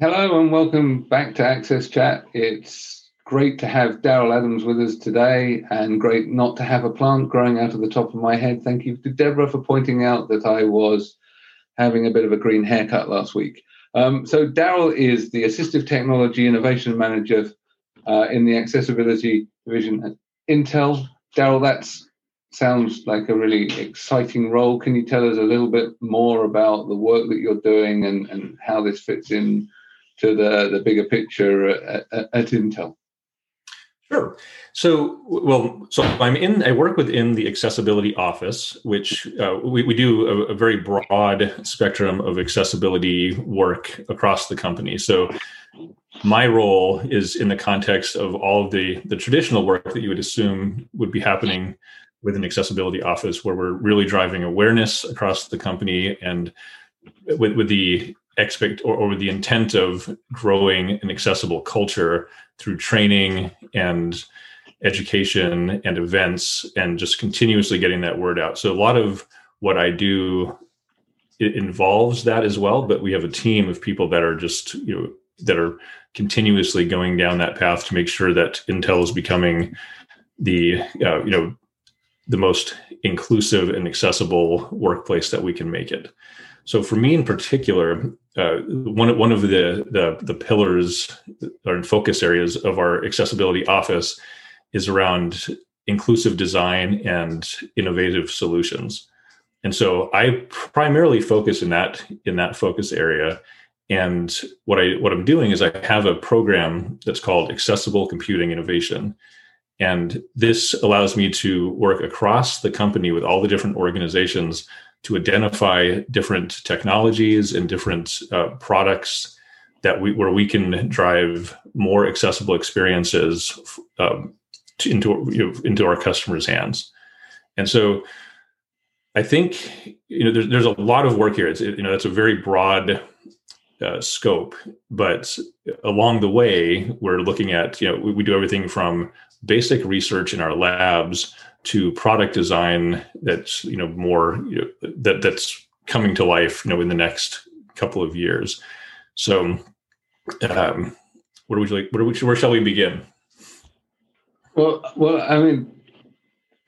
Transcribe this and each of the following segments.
Hello and welcome back to Access Chat. It's great to have Darryl Adams with us today and great not to have a plant growing out of the top of my head. Thank you to Deborah for pointing out that I was having a bit of a green haircut last week. Um, so Darryl is the Assistive Technology Innovation Manager uh, in the Accessibility Division at Intel. Darryl, that sounds like a really exciting role. Can you tell us a little bit more about the work that you're doing and, and how this fits in to the, the bigger picture at, at, at Intel? Sure. So, well, so I'm in. I work within the accessibility office, which uh, we, we do a, a, very broad spectrum of accessibility work across the company. So, my role is in the context of all of the the traditional work that you would assume would be happening with an accessibility office, where we're really driving awareness across the company and with with the expect or, or the intent of growing an accessible culture through training and education and events and just continuously getting that word out. So a lot of what I do it involves that as well, but we have a team of people that are just, you know, that are continuously going down that path to make sure that Intel is becoming the, uh, you know, the most inclusive and accessible workplace that we can make it. So for me in particular, uh, one one of the, the the pillars or focus areas of our accessibility office is around inclusive design and innovative solutions. And so I primarily focus in that in that focus area. And what I what I'm doing is I have a program that's called Accessible Computing Innovation. And this allows me to work across the company with all the different organizations to identify different technologies and different uh, products that we where we can drive more accessible experiences um, to, into you know, into our customers' hands. And so, I think you know there's there's a lot of work here. It's you know that's a very broad uh, scope, but along the way we're looking at you know we, we do everything from basic research in our labs to product design that's you know more you know, that that's coming to life you know in the next couple of years. So um where would you like where, where shall we begin? Well well i mean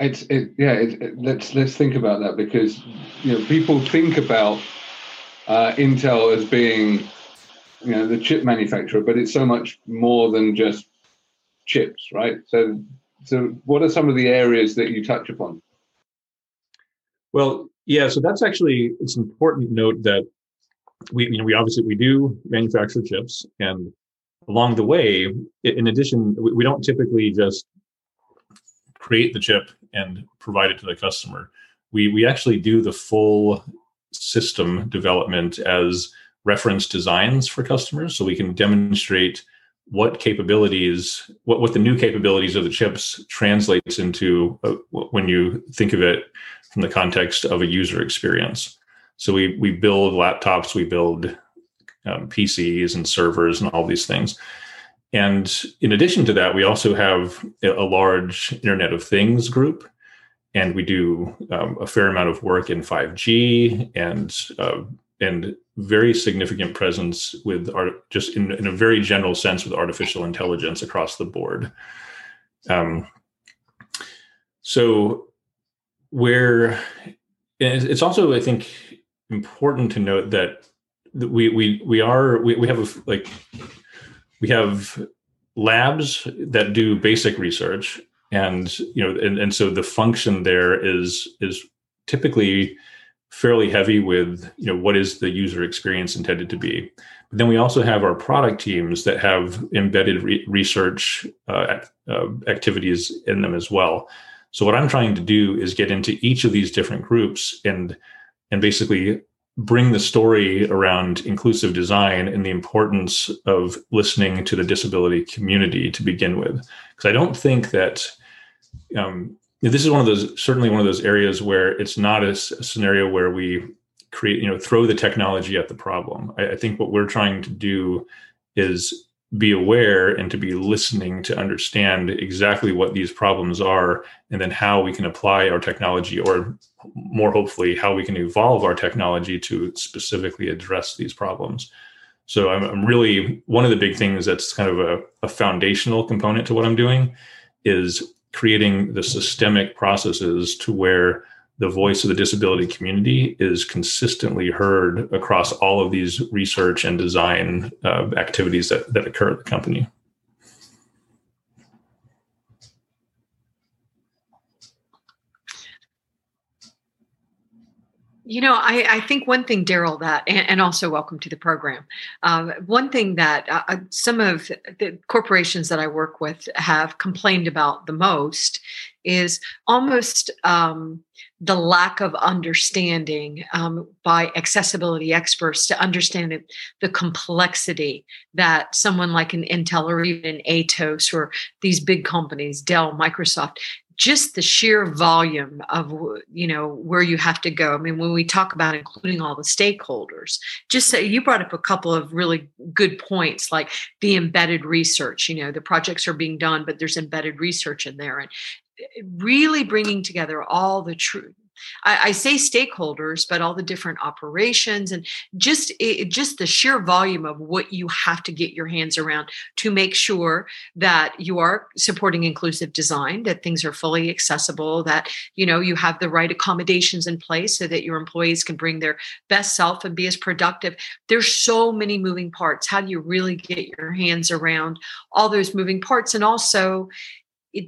it's it yeah it, let's let's think about that because you know people think about uh, intel as being you know the chip manufacturer but it's so much more than just chips right? So so, what are some of the areas that you touch upon? Well, yeah. So that's actually it's an important note that we you know we obviously we do manufacture chips, and along the way, in addition, we don't typically just create the chip and provide it to the customer. We we actually do the full system development as reference designs for customers, so we can demonstrate what capabilities what what the new capabilities of the chips translates into uh, when you think of it from the context of a user experience. So we we build laptops we build um, pcs and servers and all these things. And in addition to that we also have a large internet of things group and we do um, a fair amount of work in 5g and uh, and very significant presence with art, just in, in a very general sense with artificial intelligence across the board. Um, so where it's also, I think, important to note that we we we are we, we have a, like we have labs that do basic research and you know and, and so the function there is is typically fairly heavy with you know what is the user experience intended to be. But then we also have our product teams that have embedded re- research uh, uh, activities in them as well. So what i'm trying to do is get into each of these different groups and and basically bring the story around inclusive design and the importance of listening to the disability community to begin with. Because i don't think that um, this is one of those certainly one of those areas where it's not a, scenario where we create you know throw the technology at the problem. I, I, think what we're trying to do is be aware and to be listening to understand exactly what these problems are and then how we can apply our technology or more hopefully how we can evolve our technology to specifically address these problems. So I'm, I'm really one of the big things that's kind of a, a foundational component to what I'm doing is creating the systemic processes to where the voice of the disability community is consistently heard across all of these research and design uh, activities that, that occur at the company. You know, I, I, think one thing, Darryl, that, and, and, also welcome to the program. Um, one thing that uh, uh, some of the corporations that I work with have complained about the most is almost um, the lack of understanding um, by accessibility experts to understand the complexity that someone like an Intel or even an Atos or these big companies, Dell, Microsoft, just the sheer volume of you know where you have to go. I mean when we talk about including all the stakeholders just say you brought up a couple of really good points like the embedded research you know the projects are being done but there's embedded research in there and really bringing together all the true I, I, say stakeholders, but all the different operations and just it, just the sheer volume of what you have to get your hands around to make sure that you are supporting inclusive design, that things are fully accessible, that you know you have the right accommodations in place so that your employees can bring their best self and be as productive. There's so many moving parts. How do you really get your hands around all those moving parts and also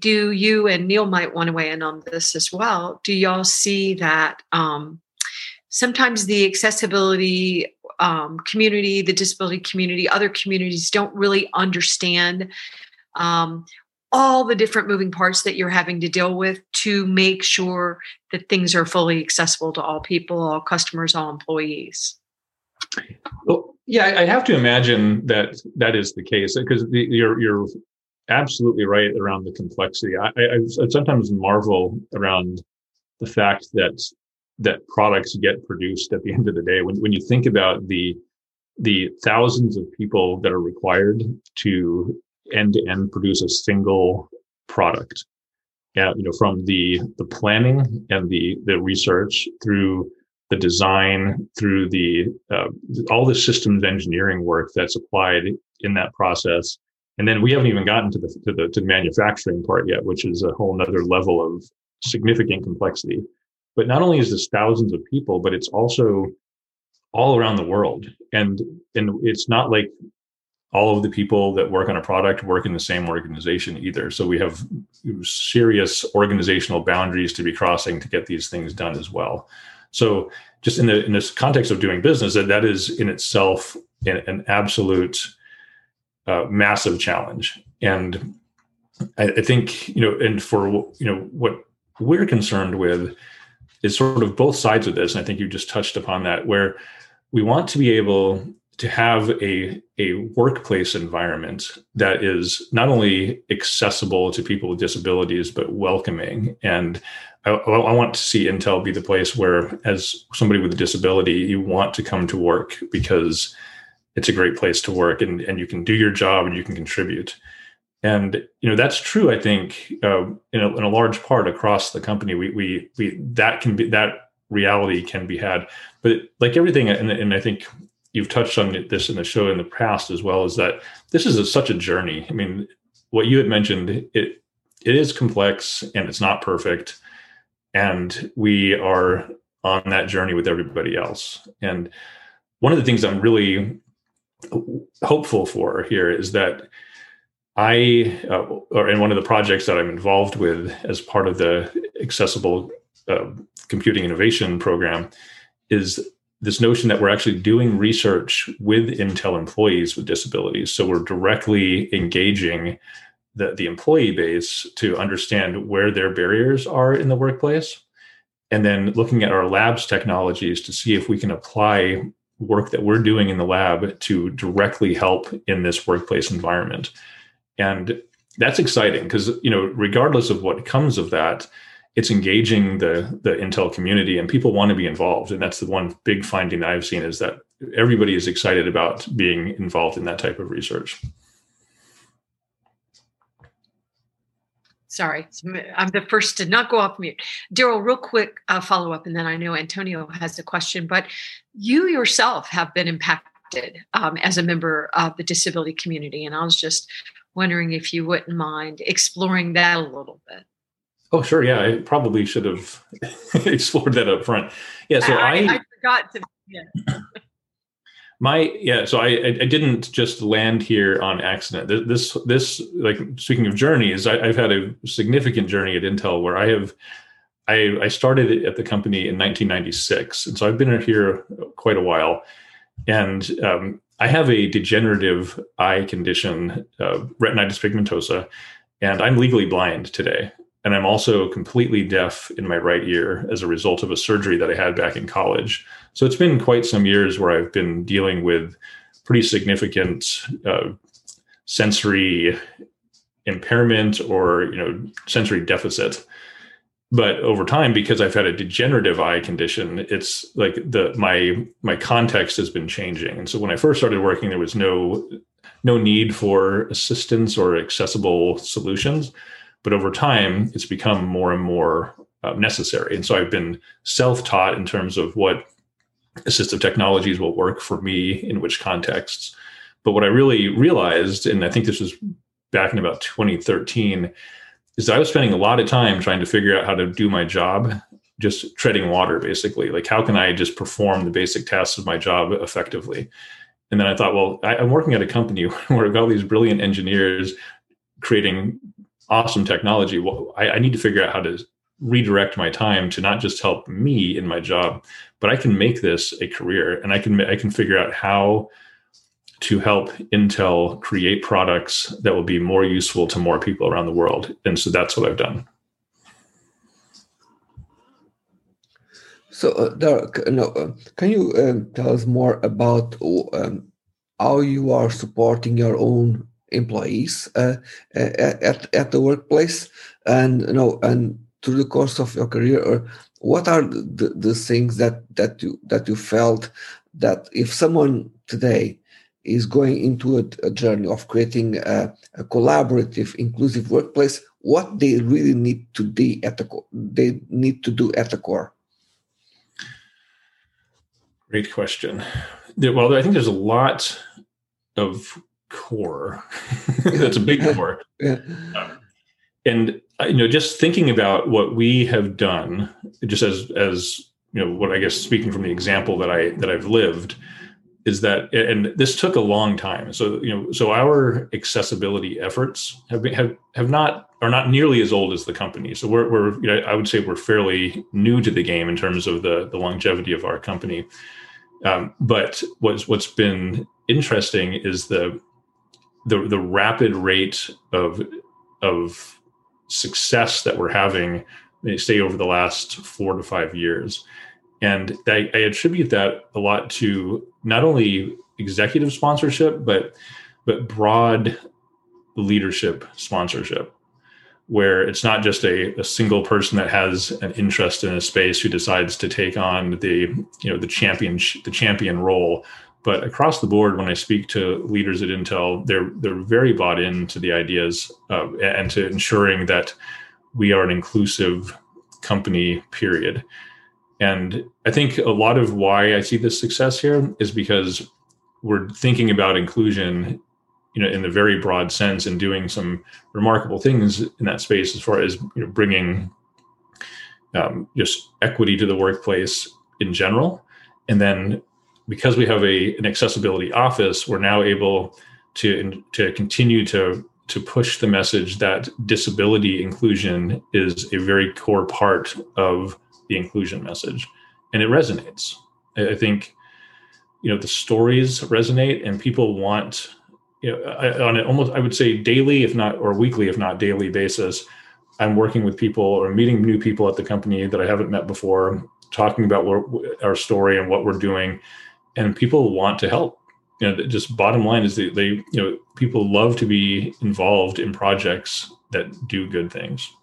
do you and Neil might want to weigh in on this as well? Do y'all see that um, sometimes the accessibility um, community, the disability community, other communities don't really understand um, all the different moving parts that you're having to deal with to make sure that things are fully accessible to all people, all customers, all employees? Well, yeah, I have to imagine that that is the case because you're absolutely right around the complexity. I, I, I, sometimes marvel around the fact that that products get produced at the end of the day. When when you think about the the thousands of people that are required to end to end produce a single product, yeah, you know, from the the planning and the the research through the design through the uh, all the systems engineering work that's applied in that process and then we haven't even gotten to the to the to the manufacturing part yet, which is a whole nother level of significant complexity. But not only is this thousands of people, but it's also all around the world. And and it's not like all of the people that work on a product work in the same organization either. So we have serious organizational boundaries to be crossing to get these things done as well. So just in the in this context of doing business, that that is in itself an, an absolute uh, massive challenge. And I, I think, you know, and for, you know, what we're concerned with is sort of both sides of this. And I think you just touched upon that, where we want to be able to have a, a workplace environment that is not only accessible to people with disabilities, but welcoming. And I, I, want to see Intel be the place where, as somebody with a disability, you want to come to work because it's a great place to work and, and you can do your job and you can contribute. And you know that's true i think uh, in, a, in a large part across the company. We, we we that can be that reality can be had. But like everything and, and i think you've touched on this in the show in the past as well is that this is a, such a journey. I mean what you had mentioned it it is complex and it's not perfect. And we are on that journey with everybody else. And one of the things i'm really hopeful for here is that I, uh, or in one of the projects that I'm involved with as part of the accessible uh, computing innovation program, is this notion that we're actually doing research with Intel employees with disabilities. So we're directly engaging the, the employee base to understand where their barriers are in the workplace. And then looking at our labs technologies to see if we can apply work that we're doing in the lab to directly help in this workplace environment. And that's exciting because you know regardless of what comes of that it's engaging the the intel community and people want to be involved and that's the one big finding that i've seen is that everybody is excited about being involved in that type of research Sorry, I'm the first to not go off mute. Darryl, real quick uh, follow up, and then I know Antonio has a question. But you yourself have been impacted um, as a member of the disability community. And I was just wondering if you wouldn't mind exploring that a little bit. Oh, sure. Yeah, I probably should have explored that up front. Yeah, so I, I, I forgot to. Yeah. My yeah so I, I didn't just land here on accident. This this like speaking of journeys I, have had a significant journey at intel where i have I, I started at the company in 1996 and so i've been here quite a while. And um, i have a degenerative eye condition uh, retinitis pigmentosa and i'm legally blind today and I'm also completely deaf in my right ear as a result of a surgery that I had back in college. So it's been quite some years where I've been dealing with pretty significant uh, sensory impairment or you know sensory deficit. But over time because i've had a degenerative eye condition it's like the my my context has been changing. And so when i first started working there was no no need for assistance or accessible solutions but over time, it's become more and more uh, necessary. And so I've been self taught in terms of what assistive technologies will work for me in which contexts. But what I really realized, and I think this was back in about 2013, is that I was spending a lot of time trying to figure out how to do my job, just treading water, basically. Like, how can I just perform the basic tasks of my job effectively? And then I thought, well, I, am working at a company where I've got all these brilliant engineers creating awesome technology. Well, I, I need to figure out how to redirect my time to not just help me in my job, but I can make this a career, and I can I can figure out how to help Intel create products that will be more useful to more people around the world. And so that's what I've done. So, uh, Derek, no, uh, can you um, tell us more about um, how you are supporting your own employees uh, at, at the workplace and you know and through the course of your career or what are the, the things that that you that you felt that if someone today is going into a, a journey of creating a, a, collaborative inclusive workplace what they really need to do at the core? they need to do at the core great question well i think there's a lot of core. That's a big core. Yeah. Um, and uh, you know, just thinking about what we have done, just as as you know, what I guess speaking from the example that I that I've lived, is that and this took a long time. So you know, so our accessibility efforts have been, have have not are not nearly as old as the company. So we're we're you know, I would say we're fairly new to the game in terms of the the longevity of our company. Um, but what's what's been interesting is the the the rapid rate of of success that we're having say over the last four to five years. And I, I attribute that a lot to not only executive sponsorship but but broad leadership sponsorship where it's not just a, a single person that has an interest in a space who decides to take on the you know the champion the champion role but across the board, when I speak to leaders at Intel, they're they're very bought into the ideas and to ensuring that we are an inclusive company. Period. And I think a lot of why I see this success here is because we're thinking about inclusion, you know, in the very broad sense, and doing some remarkable things in that space as far as you know, bringing um, just equity to the workplace in general, and then because we have a an accessibility office, we're now able to to continue to to push the message that disability inclusion is a very core part of the inclusion message, and it resonates. I think you know the stories resonate, and people want you know on an almost I would say daily, if not or weekly, if not daily basis. I'm working with people or meeting new people at the company that I haven't met before, talking about what, our story and what we're doing and people want to help. You know just bottom line is that they you know people love to be involved in projects that do good things.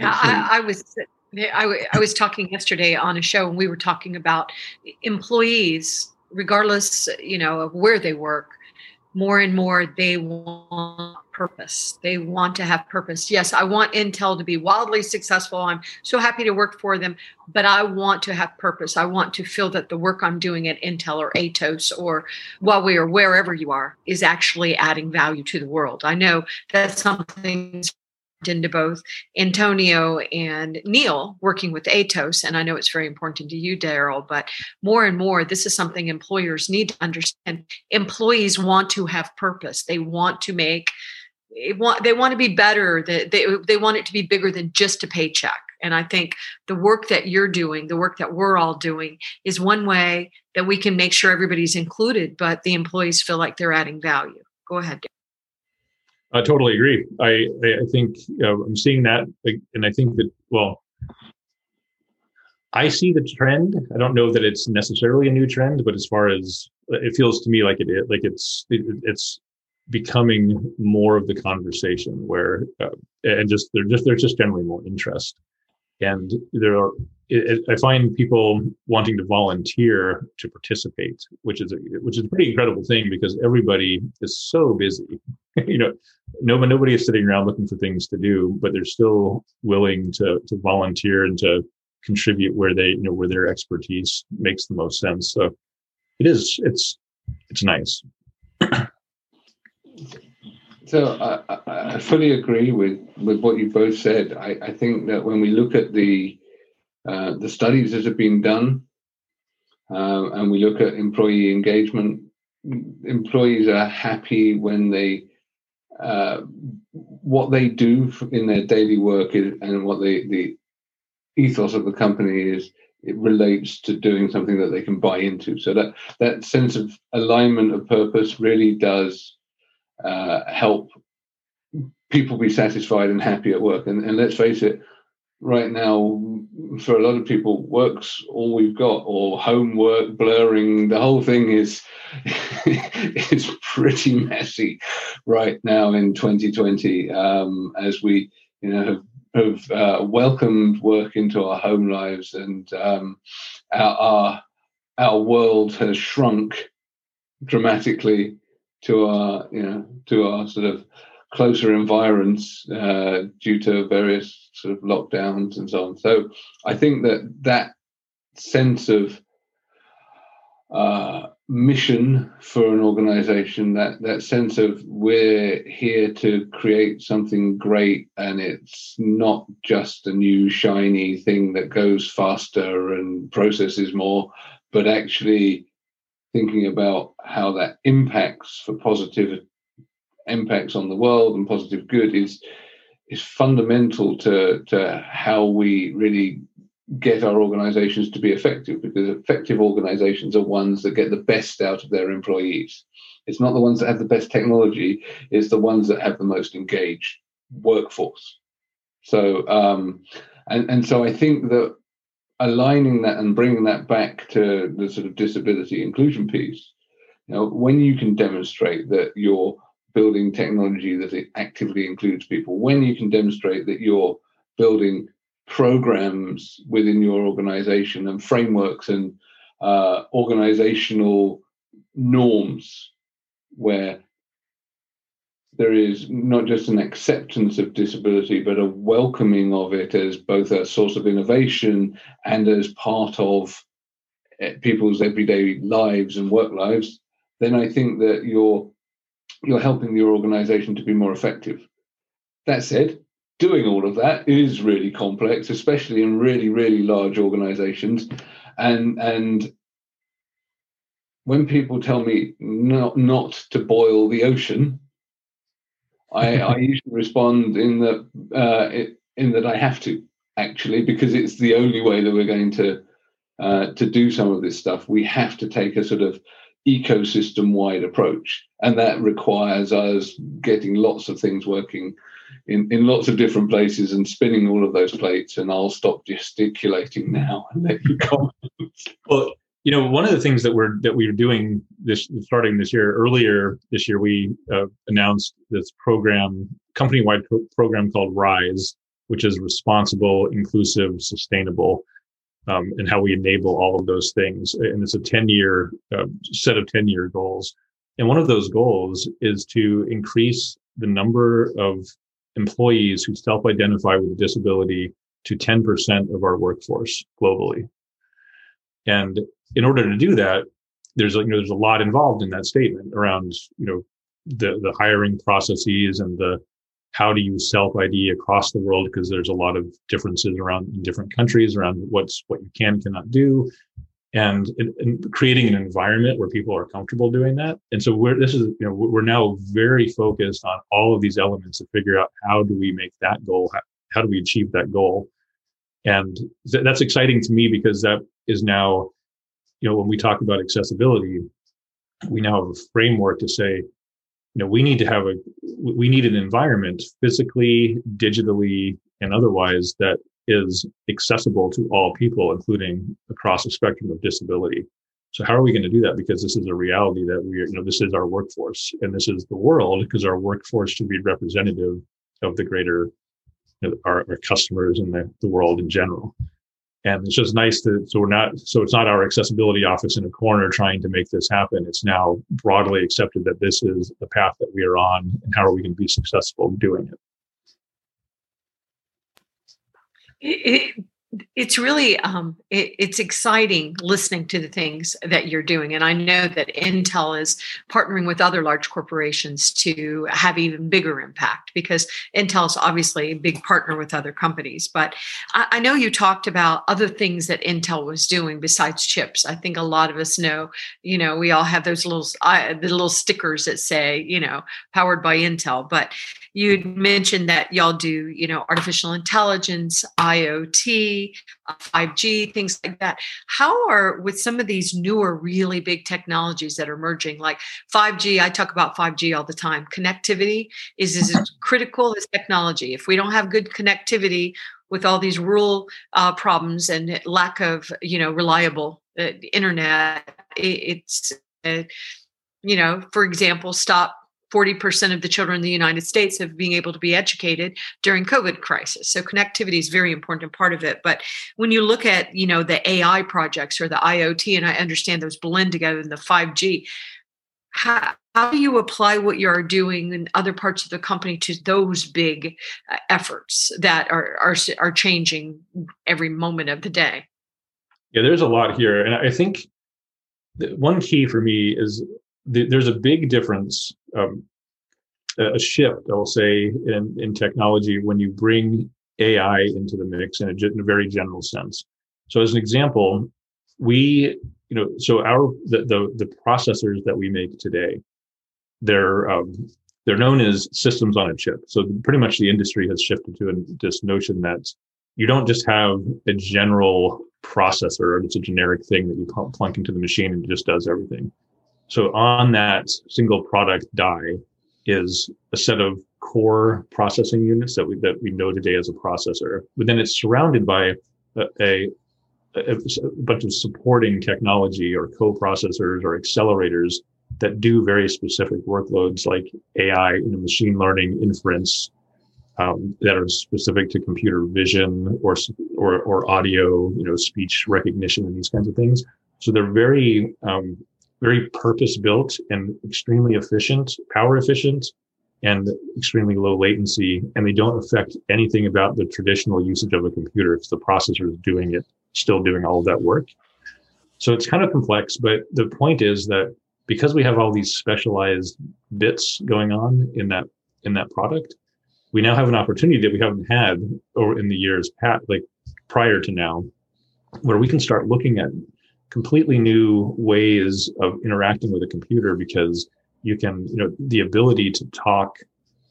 Yeah I, I was I, I was talking yesterday on a show and we were talking about employees regardless you know of where they work more and more they want purpose. They want to have purpose. Yes, I want Intel to be wildly successful. I'm so happy to work for them, but I want to have purpose. I want to feel that the work I'm doing at Intel or Atos or Huawei or wherever you are is actually adding value to the world. I know that's something into both Antonio and Neil working with Atos, and I know it's very important to you, Darryl. But more and more, this is something employers need to understand. Employees want to have purpose. They want to make want they want to be better that they, they want it to be bigger than just a paycheck. And i think the work that you're doing the work that we're all doing is one way that we can make sure everybody's included but the employees feel like they're adding value. Go ahead i totally agree. I i think i'm seeing that and i think that well I see the trend. I don't know that it's necessarily a new trend, but as far as it feels to me like it, like it's it, it's becoming more of the conversation where uh, and just they're just there's just generally more interest. And there are i find people wanting to volunteer to participate which is a which is a pretty incredible thing because everybody is so busy. You know nobody nobody is sitting around looking for things to do but they're still willing to to volunteer and to contribute where they you know where their expertise makes the most sense. So it is it's it's nice So I, I, fully agree with, with what you both said. I, I think that when we look at the uh, the studies that have been done, uh, and we look at employee engagement, employees are happy when they uh, what they do in their daily work is, and what they, the ethos of the company is it relates to doing something that they can buy into. So that that sense of alignment of purpose really does uh, help people be satisfied and happy at work. And, and let's face it, right now, for a lot of people, work's all we've got, or homework, blurring, the whole thing is is pretty messy right now in 2020 um, as we, you know, have have uh, welcomed work into our home lives and um, our, our, our world has shrunk dramatically to our you know to our sort of closer environs uh, due to various sort of lockdowns and so on. So I think that that sense of uh, mission for an organization, that that sense of we're here to create something great, and it's not just a new shiny thing that goes faster and processes more, but actually thinking about how that impacts for positive impacts on the world and positive good is is fundamental to to how we really get our organizations to be effective because effective organizations are ones that get the best out of their employees. It's not the ones that have the best technology it's the ones that have the most engaged workforce. So um and and so i think that aligning that and bringing that back to the sort of disability inclusion piece, know, when you can demonstrate that you're building technology that actively includes people, when you can demonstrate that you're building programs within your organization and frameworks and uh, organizational norms where there is not just an acceptance of disability, but a welcoming of it as both a source of innovation and as part of eh, people's everyday lives and work lives, then I think that you're you're helping your organization to be more effective. That said, doing all of that is really complex, especially in really, really large organizations. And and when people tell me not not to boil the ocean, I, I usually respond in that uh, in that I have to actually because it's the only way that we're going to uh, to do some of this stuff. We have to take a sort of ecosystem wide approach, and that requires us getting lots of things working in, in lots of different places and spinning all of those plates. And I'll stop gesticulating now and let you comment. You know one of the things that we're that we're doing this starting this year earlier this year we uh, announced this program company wide pro- program called rise which is responsible inclusive sustainable um, and how we enable all of those things and it's a 10 year uh, set of 10 year goals and one of those goals is to increase the number of employees who self-identify with a disability to 10% of our workforce globally. And in order to do that, there's you know there's a lot involved in that statement around you know the the hiring processes and the how to use self ID across the world? Because there's a lot of differences around in different countries around what's what you can cannot do, and, and creating an environment where people are comfortable doing that. And so we're this is you know we're now very focused on all of these elements to figure out how do we make that goal how, how do we achieve that goal, and th- that's exciting to me because that is now you know when we talk about accessibility, we now have a framework to say you know we need to have a we need an environment physically digitally and otherwise that is accessible to all people including across a spectrum of disability. So how are we going to do that? Because this is a reality that we you know this is our workforce and this is the world because our workforce should be representative of the greater you know, our, our customers and the, the world in general and it's just nice to so we're not so it's not our accessibility office in a corner trying to make this happen. It's now broadly accepted that this is the path that we are on and how are we going to be successful doing it it, it's really um, it, it's exciting listening to the things that you're doing. And i know that intel is partnering with other large corporations to have even bigger impact because intel is obviously a big partner with other companies. But I, I know you talked about other things that intel was doing besides chips. I think a lot of us know you know we all have those little uh, the little stickers that say you know powered by intel. But you mentioned that y'all do you know artificial intelligence iot 5g things like that. How are with some of these newer really big technologies that are emerging like 5g i talk about 5g all the time connectivity is as critical as technology. If we don't have good connectivity with all these rural uh, problems and lack of you know reliable uh, internet it, it's uh, you know for example stop 40% of the children in the United States of being able to be educated during COVID crisis. So connectivity is very important part of it. But when you look at, you know, the AI projects or the IoT, and I understand those blend together in the 5G, how, how do you apply what you're doing in other parts of the company to those big uh, efforts that are, are, are changing every moment of the day? Yeah, there's a lot here. And I think one key for me is there's a big difference, um, a shift, I will say, in, in technology when you bring AI into the mix in a, in a very general sense. So, as an example, we, you know, so our the the, the processors that we make today, they're um, they're known as systems on a chip. So pretty much the industry has shifted to this notion that you don't just have a general processor; it's a generic thing that you plunk into the machine and it just does everything. So on that single product die is a set of core processing units that we that we know today as a processor. But then it's surrounded by a, a, a bunch of supporting technology or co-processors or accelerators that do very specific workloads like AI, and machine learning, inference, um, that are specific to computer vision or, or or audio, you know, speech recognition and these kinds of things. So they're very um, very purpose built and extremely efficient, power efficient, and extremely low latency. And they don't affect anything about the traditional usage of a computer if the processor is doing it, still doing all of that work. So it's kind of complex, but the point is that because we have all these specialized bits going on in that in that product, we now have an opportunity that we haven't had over in the years past, like prior to now, where we can start looking at completely new ways of interacting with a computer because you can, you know, the ability to talk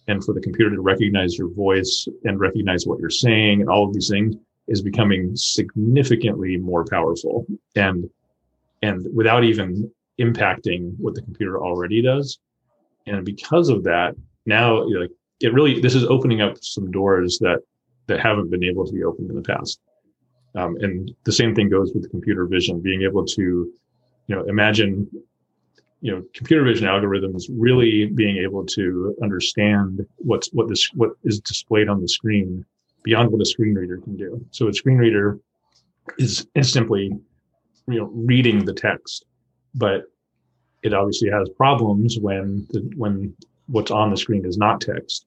and for the computer to recognize your voice and recognize what you're saying and all of these things is becoming significantly more powerful and and without even impacting what the computer already does. And because of that now like it really this is opening up some doors that that haven't been able to be opened in the past um, and the same thing goes with computer vision, being able to, you know, imagine, you know, computer vision algorithms really being able to understand what's what this what is displayed on the screen beyond what a screen reader can do. So a screen reader is, is simply, you know, reading the text, but it obviously has problems when the, when what's on the screen is not text.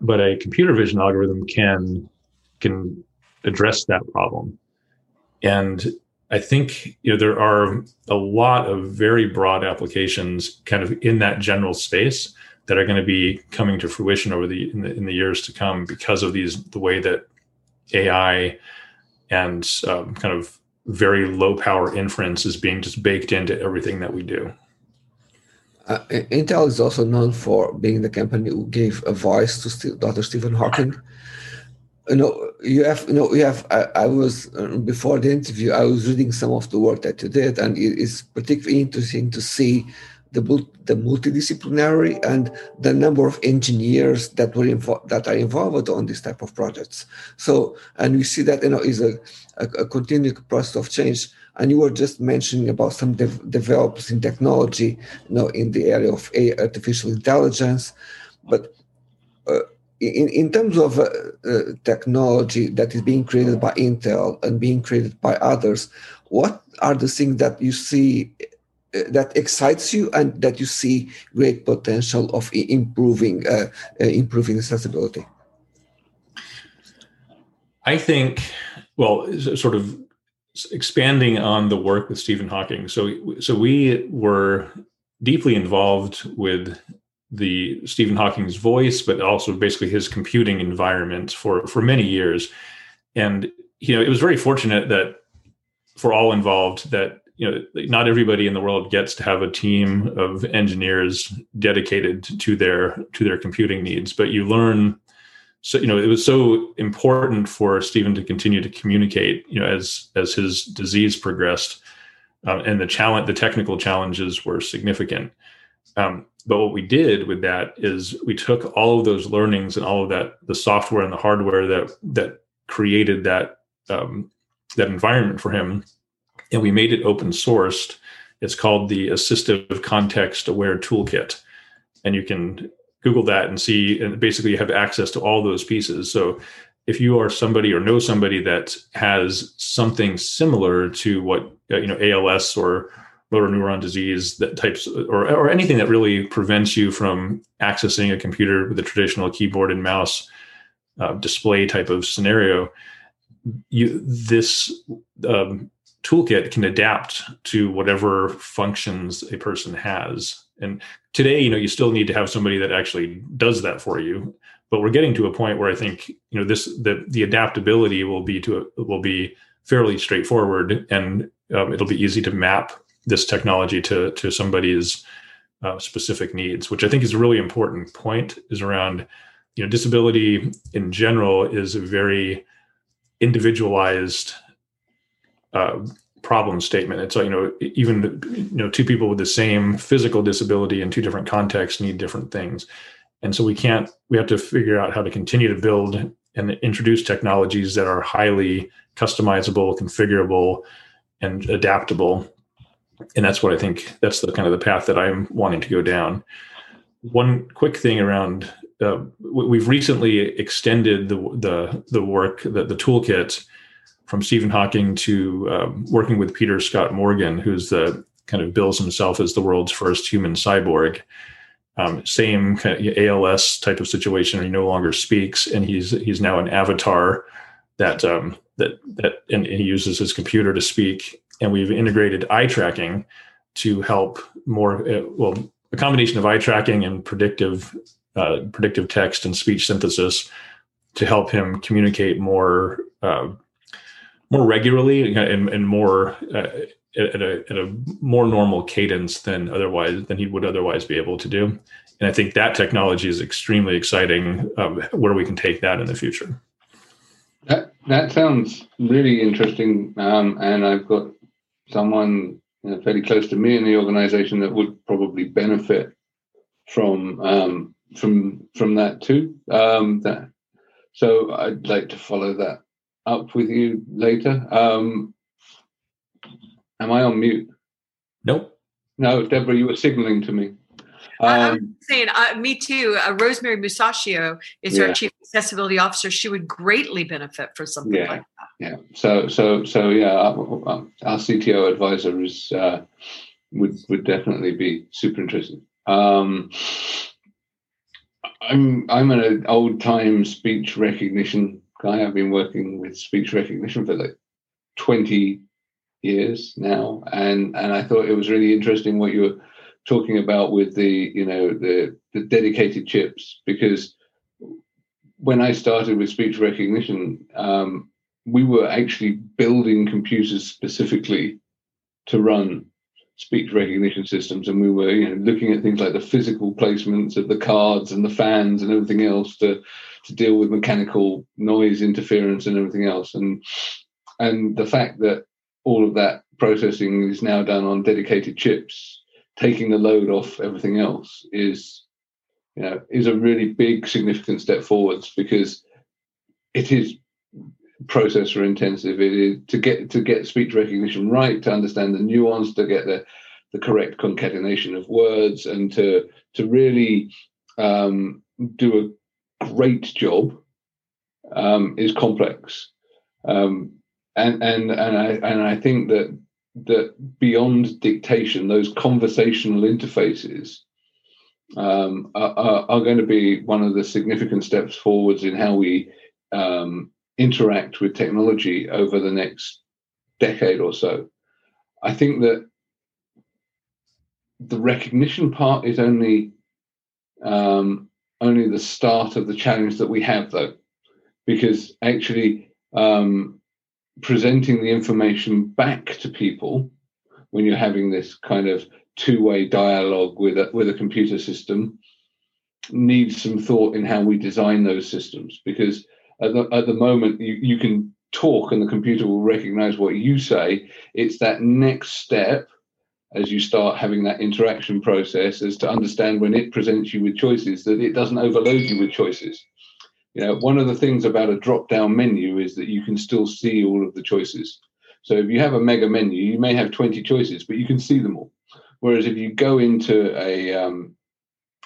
But a computer vision algorithm can can address that problem. And I think you know there are a lot of very broad applications kind of in that general space that are going to be coming to fruition over the in, the in the years to come because of these the way that AI and um, kind of very low power inference is being just baked into everything that we do. Uh, Intel is also known for being the company who gave a voice to Dr. Stephen Hawking. You know, you have, you know, you have. I, I was uh, before the interview. I was reading some of the work that you did, and it is particularly interesting to see the, the multidisciplinary and the number of engineers that were involved that are involved on this type of projects. So, and we see that you know is a, a, a continuing process of change. And you were just mentioning about some dev- developments in technology, you know, in the area of artificial intelligence, but. Uh, in, in terms of uh, uh, technology that is being created by Intel and being created by others, what are the things that you see uh, that excites you and that you see great potential of improving uh, uh, improving accessibility? I think, well, sort of expanding on the work with Stephen Hawking. So, so we were deeply involved with the Stephen Hawking's voice, but also basically his computing environment for for many years. And you know, it was very fortunate that for all involved that you know not everybody in the world gets to have a team of engineers dedicated to their to their computing needs but you learn so you know it was so important for stephen to continue to communicate you know as as his disease progressed um, and the challenge the technical challenges were significant um, but what we did with that is we took all of those learnings and all of that the software and the hardware that that created that um, that environment for him and we made it open sourced. It's called the Assistive Context Aware Toolkit. And you can Google that and see, and basically you have access to all those pieces. So if you are somebody or know somebody that has something similar to what, you know, ALS or motor neuron disease that types or, or anything that really prevents you from accessing a computer with a traditional keyboard and mouse uh, display type of scenario you this um, toolkit can adapt to whatever functions a person has. And today, you know, you still need to have somebody that actually does that for you. But we're getting to a point where I think, you know, this the the adaptability will be to will be fairly straightforward, and um, it'll be easy to map this technology to to somebody's uh, specific needs, which I think is a really important point. Is around, you know, disability in general is a very individualized uh, problem statement. It's like you know even you know two people with the same physical disability in two different contexts need different things, and so we can't we have to figure out how to continue to build and introduce technologies that are highly customizable, configurable, and adaptable. And that's what I think that's the kind of the path that I'm wanting to go down. One quick thing around uh, we've recently extended the the the work that the toolkit from Stephen Hawking to um, working with Peter Scott Morgan, who's the kind of bills himself as the world's first human cyborg. Um, same kind of ALS type of situation. He no longer speaks, and he's he's now an avatar that um, that that and, and he uses his computer to speak. And we've integrated eye tracking to help more uh, well a combination of eye tracking and predictive uh, predictive text and speech synthesis to help him communicate more uh, more regularly and, and more uh, at, a, at a more normal cadence than otherwise than he would otherwise be able to do. And I think that technology is extremely exciting. Um, where we can take that in the future. That that sounds really interesting, um, and I've got someone you know, fairly close to me in the organization that would probably benefit from um, from from that too. Um, that, so I'd like to follow that up with you later. Um, am I on mute? Nope. No, Deborah, you were signaling to me. Um, I'm saying, uh, me too. Uh, Rosemary Musachio is yeah. our chief accessibility officer. She would greatly benefit for something yeah. like that. Yeah. So, so, so, yeah. Our, our CTO advisor is uh, would would definitely be super interested. Um, I'm I'm an old time speech recognition guy. I've been working with speech recognition for like 20 years now, and and I thought it was really interesting what you were talking about with the you know the the dedicated chips because when I started with speech recognition, um, we were actually building computers specifically to run speech recognition systems, and we were you know looking at things like the physical placements of the cards and the fans and everything else to to deal with mechanical noise interference and everything else, and and the fact that all of that processing is now done on dedicated chips, taking the load off everything else is you know is a really big significant step forwards because it is processor intensive. It is to get to get speech recognition right, to understand the nuance, to get the the correct concatenation of words, and to to really um, do a great job um, is complex. Um, and and and I and I think that that beyond dictation, those conversational interfaces um, are, are, are, going to be one of the significant steps forwards in how we um, interact with technology over the next decade or so. I think that the recognition part is only um, only the start of the challenge that we have, though, because actually um, presenting the information back to people when you're having this kind of two-way dialogue with a, with a computer system needs some thought in how we design those systems because at the, at the moment you, you can talk and the computer will recognize what you say. It's that next step as you start having that interaction process as to understand when it presents you with choices that it doesn't overload you with choices. You know one of the things about a drop down menu is that you can still see all of the choices. So if you have a mega menu you may have 20 choices but you can see them all. Whereas if you go into a um,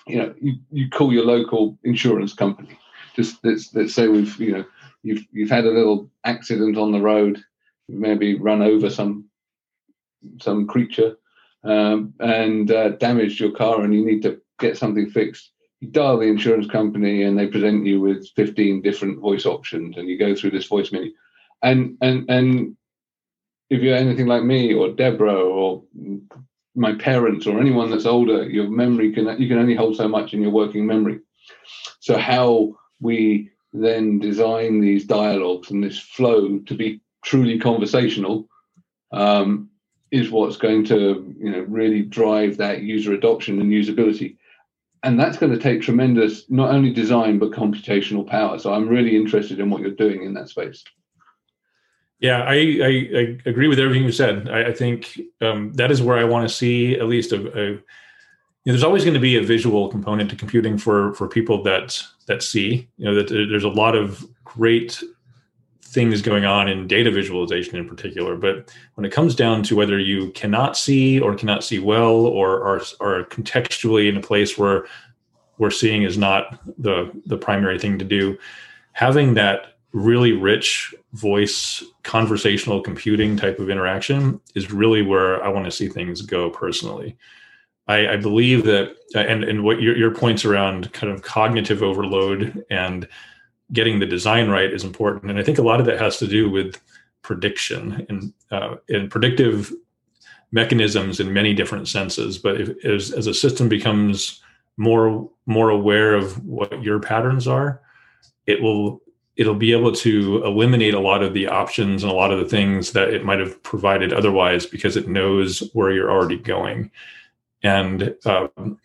you know you, you call your local insurance company just let's let's say we've you know you've you've had a little accident on the road, maybe run over some some creature um, and uh, damaged your car, and you need to get something fixed. You dial the insurance company, and they present you with fifteen different voice options, and you go through this voice menu, and and and if you're anything like me or Deborah or my parents or anyone that's older, your memory can you can only hold so much in your working memory. So how we then design these dialogues and this flow to be truly conversational um, is what's going to you know really drive that user adoption and usability. And that's going to take tremendous not only design but computational power. So i'm really interested in what you're doing in that space. Yeah i i, I agree with everything you said. I, I think um, that is where i want to see at least a, a know, there's always going to be a visual component to computing for for people that that see. You know that there's a lot of great things going on in data visualization in particular. But when it comes down to whether you cannot see or cannot see well or are, are contextually in a place where where seeing is not the the primary thing to do, having that really rich voice conversational computing type of interaction is really where I want to see things go personally. I, I believe that, and and what your your points around kind of cognitive overload and getting the design right is important, and I think a lot of that has to do with prediction and uh, and predictive mechanisms in many different senses. But if, as as a system becomes more more aware of what your patterns are, it will it'll be able to eliminate a lot of the options and a lot of the things that it might have provided otherwise because it knows where you're already going and um,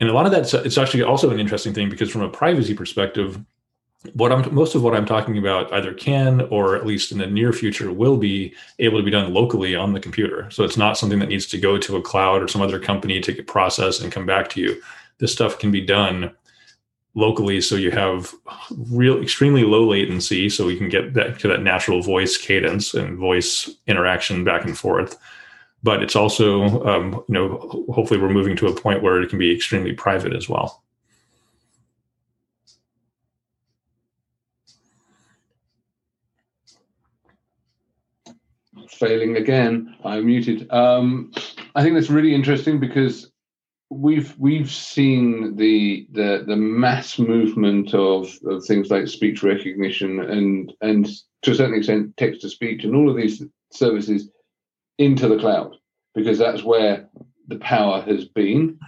and a lot of that it's actually also an interesting thing because from a privacy perspective what i'm most of what i'm talking about either can or at least in the near future will be able to be done locally on the computer. So it's not something that needs to go to a cloud or some other company to get processed and come back to you. This stuff can be done locally so you have real extremely low latency so we can get back to that natural voice cadence and voice interaction back and forth but it's also um, you know hopefully we're moving to a point where it can be extremely private as well. Failing again. I'm muted. Um, i think that's really interesting because we've we've seen the the the mass movement of, of things like speech recognition and and to a certain extent text to speech and all of these services into the cloud because that's where the power has been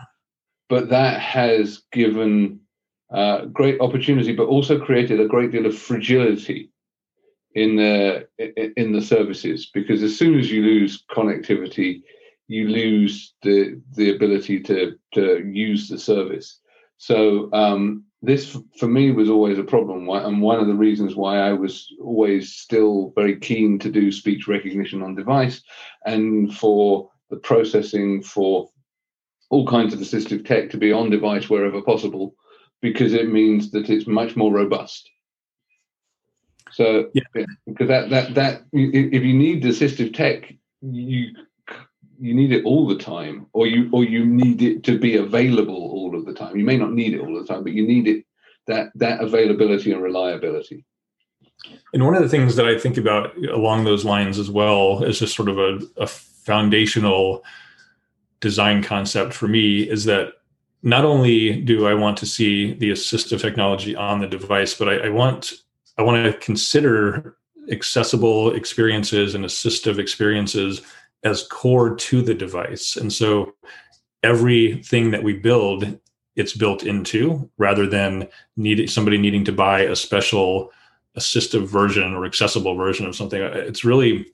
but that has given uh, great opportunity but also created a great deal of fragility in the in the services because as soon as you lose connectivity you lose the the ability to to use the service. So um, this for me was always a problem, and one of the reasons why I was always still very keen to do speech recognition on device, and for the processing for all kinds of assistive tech to be on device wherever possible, because it means that it's much more robust. So, yeah. because that that that if you need assistive tech, you you need it all the time or you or you need it to be available all of the time. You may not need it all the time but you need it that that availability and reliability. And one of the things that i think about along those lines as well is just sort of a, a foundational design concept for me is that not only do i want to see the assistive technology on the device but i, I want i want to consider accessible experiences and assistive experiences as core to the device. And so everything that we build, it's built into rather than needing somebody needing to buy a special assistive version or accessible version of something. It's really, you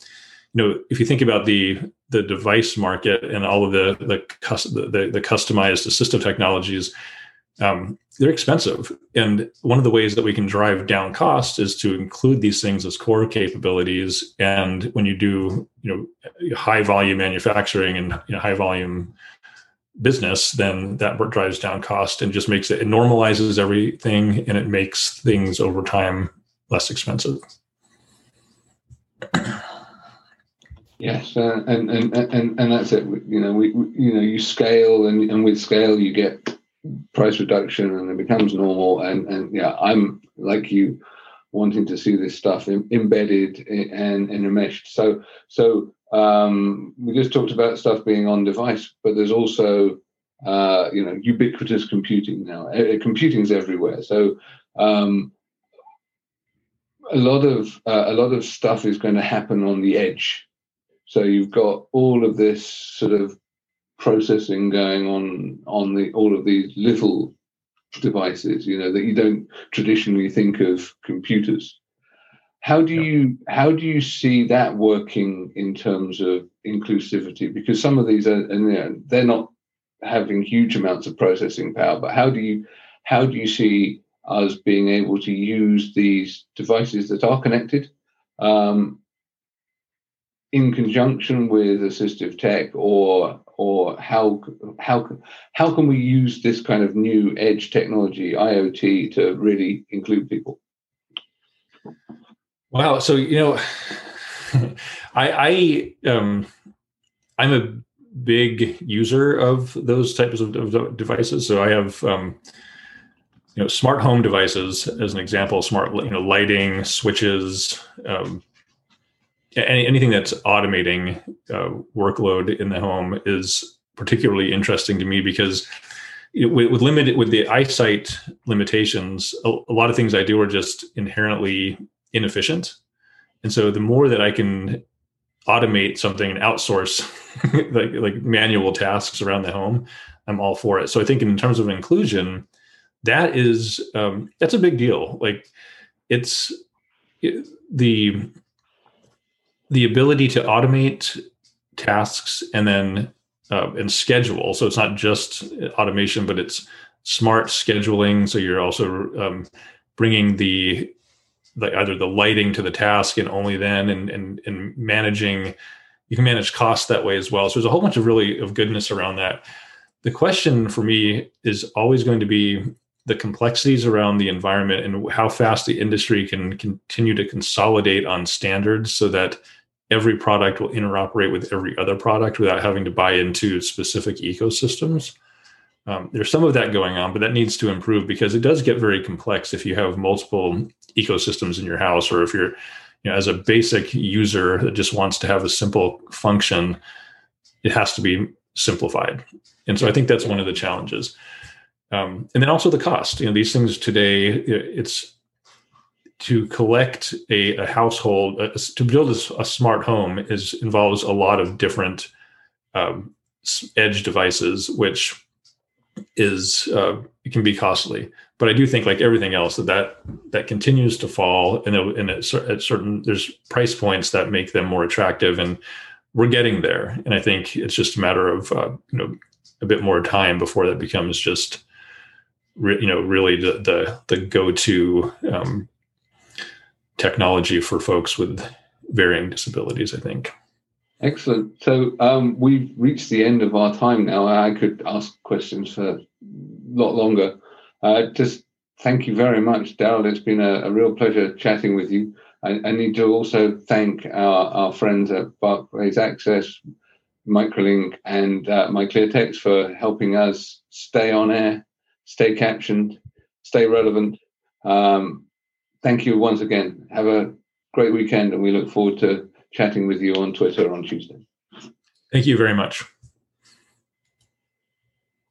know, if you think about the the device market and all of the the the, the customized assistive technologies, um, they're expensive. And one of the ways that we can drive down cost is to include these things as core capabilities. And when you do, you know, high volume manufacturing and you know, high volume business, then that drives down cost and just makes it, it normalizes everything and it makes things over time less expensive. Yes, and, and and and that's it. You know, we, we you know you scale, and and with scale you get price reduction and it becomes normal. And, and yeah, I'm like you wanting to see this stuff in, embedded and, and enmeshed. So, so um, we just talked about stuff being on device, but there's also, uh, you know, ubiquitous computing now. Computing is everywhere. So, um, a lot of uh, a lot of stuff is going to happen on the edge. So you've got all of this sort of processing going on on the all of these little devices you know that you don't traditionally think of computers. How do you how do you see that working in terms of inclusivity? Because some of these are and you know, they're not having huge amounts of processing power but how do you how do you see us being able to use these devices that are connected um, in conjunction with assistive tech or or how how how can we use this kind of new edge technology IoT to really include people? Wow. So you know, I I um I'm a big user of those types of, of devices. So I have um, you know smart home devices as an example, smart you know lighting, switches, um, any, anything that's automating uh, workload in the home is particularly interesting to me because with, with limited with the eyesight limitations, a, a lot of things I do are just inherently inefficient, and so the more that I can automate something and outsource like like manual tasks around the home, I'm all for it. So I think in terms of inclusion, that is um, that's a big deal. Like it's it, the the ability to automate tasks and then uh, and schedule. So it's not just automation, but it's smart scheduling. So you're also um, bringing the, the either the lighting to the task and only then, and and and managing. You can manage costs that way as well. So there's a whole bunch of really of goodness around that. The question for me is always going to be the complexities around the environment and how fast the industry can continue to consolidate on standards so that every product will interoperate with every other product without having to buy into specific ecosystems. Um, there's some of that going on, but that needs to improve because it does get very complex if you have multiple ecosystems in your house, or if you're, you know, as a basic user that just wants to have a simple function, it has to be simplified. And so I think that's one of the challenges. Um, and then also the cost. You know, these things today, it's to collect a, a household, uh, to build a, a, smart home is involves a lot of different um, edge devices, which is uh, it can be costly. But I do think, like everything else, that that, that continues to fall, and, and at, at certain there's price points that make them more attractive, and we're getting there. And I think it's just a matter of uh, you know a bit more time before that becomes just re- you know really the the, the go to um, technology for folks with varying disabilities. I think. Excellent. So um, we've reached the end of our time now. I could ask questions for a lot longer. Uh, just thank you very much, Darryl. It's been a, a, real pleasure chatting with you. I, I, need to also thank our, our friends at Barclays Access, Microlink, and uh, MyClearText for helping us stay on air, stay captioned, stay relevant. Um, thank you once again. Have a great weekend, and we look forward to chatting with you on Twitter on Tuesday. Thank you very much.